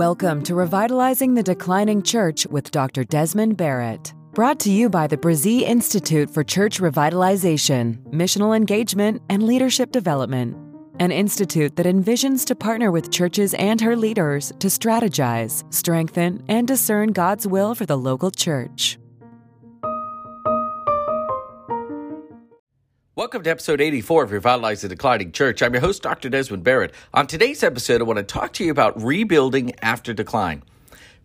Welcome to Revitalizing the Declining Church with Dr. Desmond Barrett. Brought to you by the Brazee Institute for Church Revitalization, Missional Engagement, and Leadership Development, an institute that envisions to partner with churches and her leaders to strategize, strengthen, and discern God's will for the local church. Welcome to episode 84 of Revitalize the Declining Church. I'm your host, Dr. Desmond Barrett. On today's episode, I want to talk to you about rebuilding after decline.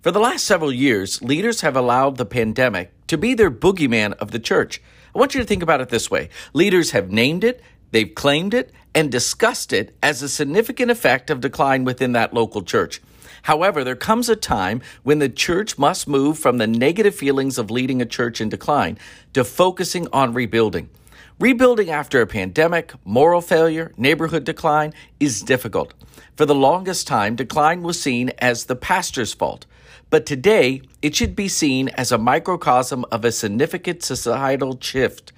For the last several years, leaders have allowed the pandemic to be their boogeyman of the church. I want you to think about it this way leaders have named it, they've claimed it, and discussed it as a significant effect of decline within that local church. However, there comes a time when the church must move from the negative feelings of leading a church in decline to focusing on rebuilding. Rebuilding after a pandemic, moral failure, neighborhood decline is difficult. For the longest time, decline was seen as the pastor's fault. But today, it should be seen as a microcosm of a significant societal shift.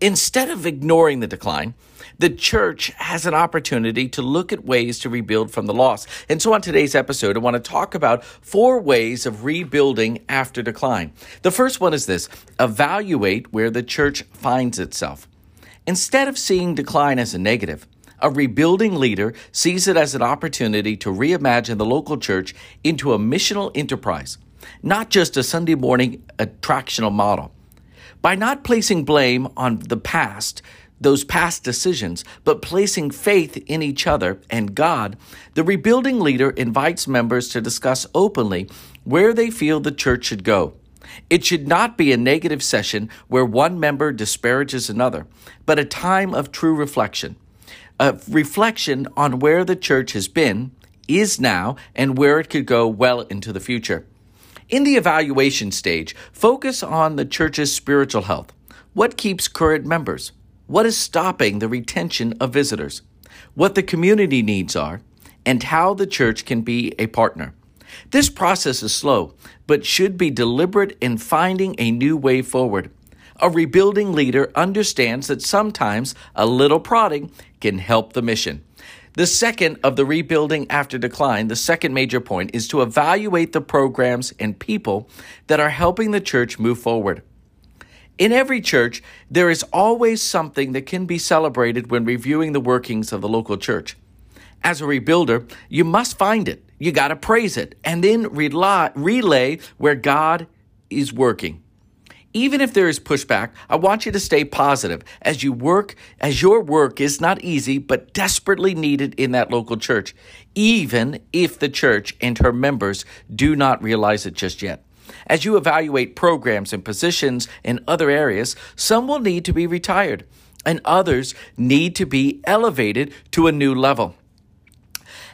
Instead of ignoring the decline, the church has an opportunity to look at ways to rebuild from the loss. And so on today's episode, I want to talk about four ways of rebuilding after decline. The first one is this evaluate where the church finds itself. Instead of seeing decline as a negative, a rebuilding leader sees it as an opportunity to reimagine the local church into a missional enterprise, not just a Sunday morning attractional model. By not placing blame on the past, those past decisions, but placing faith in each other and God, the rebuilding leader invites members to discuss openly where they feel the church should go. It should not be a negative session where one member disparages another, but a time of true reflection. A reflection on where the church has been, is now, and where it could go well into the future. In the evaluation stage, focus on the church's spiritual health. What keeps current members? What is stopping the retention of visitors? What the community needs are, and how the church can be a partner. This process is slow, but should be deliberate in finding a new way forward. A rebuilding leader understands that sometimes a little prodding can help the mission. The second of the rebuilding after decline, the second major point, is to evaluate the programs and people that are helping the church move forward. In every church, there is always something that can be celebrated when reviewing the workings of the local church. As a rebuilder, you must find it. You got to praise it and then rely, relay where God is working. Even if there is pushback, I want you to stay positive as you work, as your work is not easy, but desperately needed in that local church, even if the church and her members do not realize it just yet. As you evaluate programs and positions in other areas, some will need to be retired and others need to be elevated to a new level.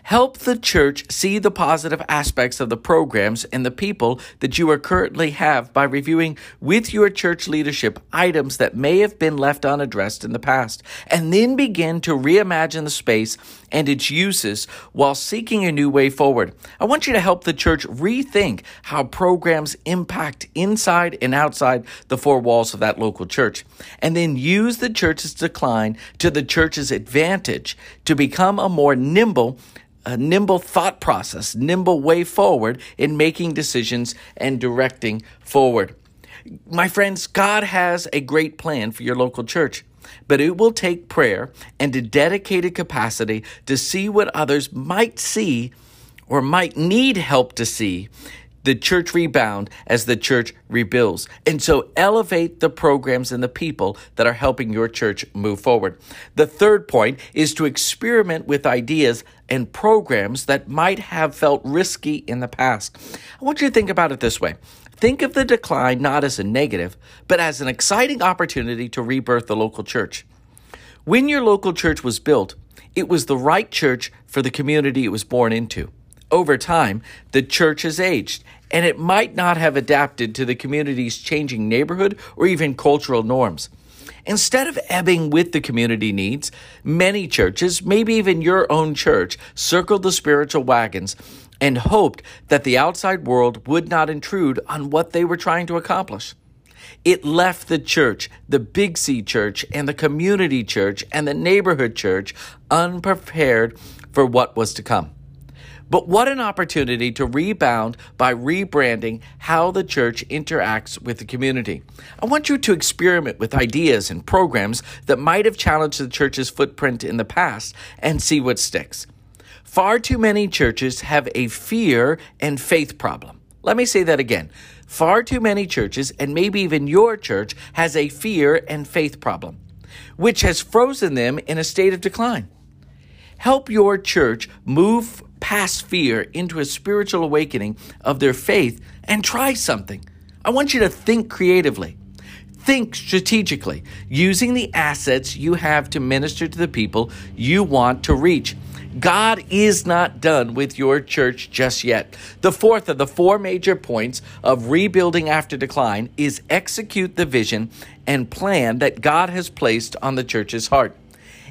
Help the church see the positive aspects of the programs and the people that you are currently have by reviewing with your church leadership items that may have been left unaddressed in the past, and then begin to reimagine the space and its uses while seeking a new way forward. I want you to help the church rethink how programs impact inside and outside the four walls of that local church, and then use the church's decline to the church's advantage to become a more nimble a nimble thought process, nimble way forward in making decisions and directing forward. My friends, God has a great plan for your local church, but it will take prayer and a dedicated capacity to see what others might see or might need help to see the church rebound as the church rebuilds. And so elevate the programs and the people that are helping your church move forward. The third point is to experiment with ideas and programs that might have felt risky in the past. I want you to think about it this way. Think of the decline not as a negative, but as an exciting opportunity to rebirth the local church. When your local church was built, it was the right church for the community it was born into over time, the church has aged, and it might not have adapted to the community's changing neighborhood or even cultural norms. Instead of ebbing with the community needs, many churches, maybe even your own church, circled the spiritual wagons and hoped that the outside world would not intrude on what they were trying to accomplish. It left the church, the Big C church, and the community church, and the neighborhood church unprepared for what was to come. But what an opportunity to rebound by rebranding how the church interacts with the community. I want you to experiment with ideas and programs that might have challenged the church's footprint in the past and see what sticks. Far too many churches have a fear and faith problem. Let me say that again. Far too many churches, and maybe even your church, has a fear and faith problem, which has frozen them in a state of decline. Help your church move past fear into a spiritual awakening of their faith and try something. I want you to think creatively. Think strategically, using the assets you have to minister to the people you want to reach. God is not done with your church just yet. The fourth of the four major points of rebuilding after decline is execute the vision and plan that God has placed on the church's heart.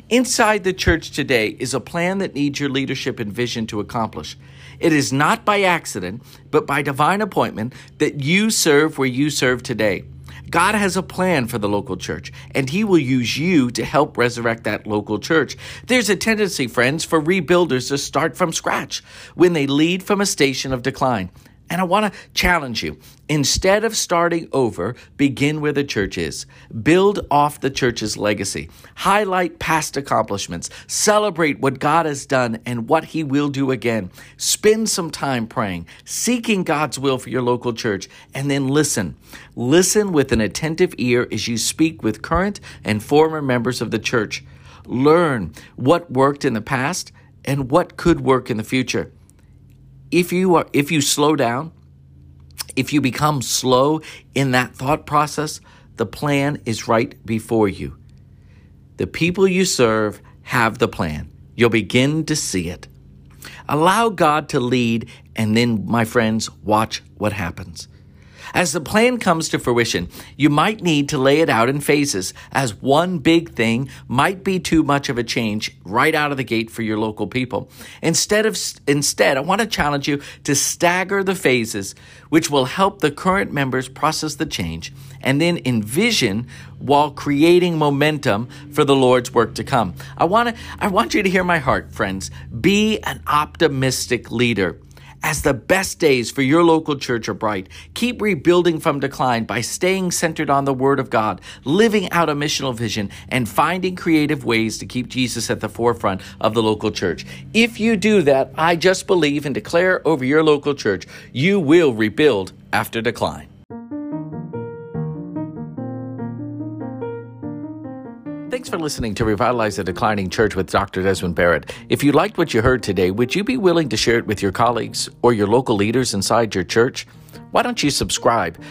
Inside the church today is a plan that needs your leadership and vision to accomplish. It is not by accident, but by divine appointment that you serve where you serve today. God has a plan for the local church, and He will use you to help resurrect that local church. There's a tendency, friends, for rebuilders to start from scratch when they lead from a station of decline. And I want to challenge you. Instead of starting over, begin where the church is. Build off the church's legacy. Highlight past accomplishments. Celebrate what God has done and what He will do again. Spend some time praying, seeking God's will for your local church, and then listen. Listen with an attentive ear as you speak with current and former members of the church. Learn what worked in the past and what could work in the future if you are if you slow down, if you become slow in that thought process, the plan is right before you. The people you serve have the plan. You'll begin to see it. Allow God to lead, and then, my friends, watch what happens. As the plan comes to fruition, you might need to lay it out in phases, as one big thing might be too much of a change right out of the gate for your local people. Instead of instead, I want to challenge you to stagger the phases, which will help the current members process the change and then envision while creating momentum for the Lord's work to come. I want to I want you to hear my heart, friends. Be an optimistic leader. As the best days for your local church are bright, keep rebuilding from decline by staying centered on the Word of God, living out a missional vision, and finding creative ways to keep Jesus at the forefront of the local church. If you do that, I just believe and declare over your local church, you will rebuild after decline. Thanks for listening to Revitalize the Declining Church with Dr. Desmond Barrett. If you liked what you heard today, would you be willing to share it with your colleagues or your local leaders inside your church? Why don't you subscribe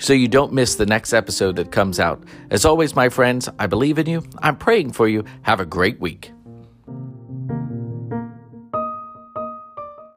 so you don't miss the next episode that comes out? As always, my friends, I believe in you. I'm praying for you. Have a great week.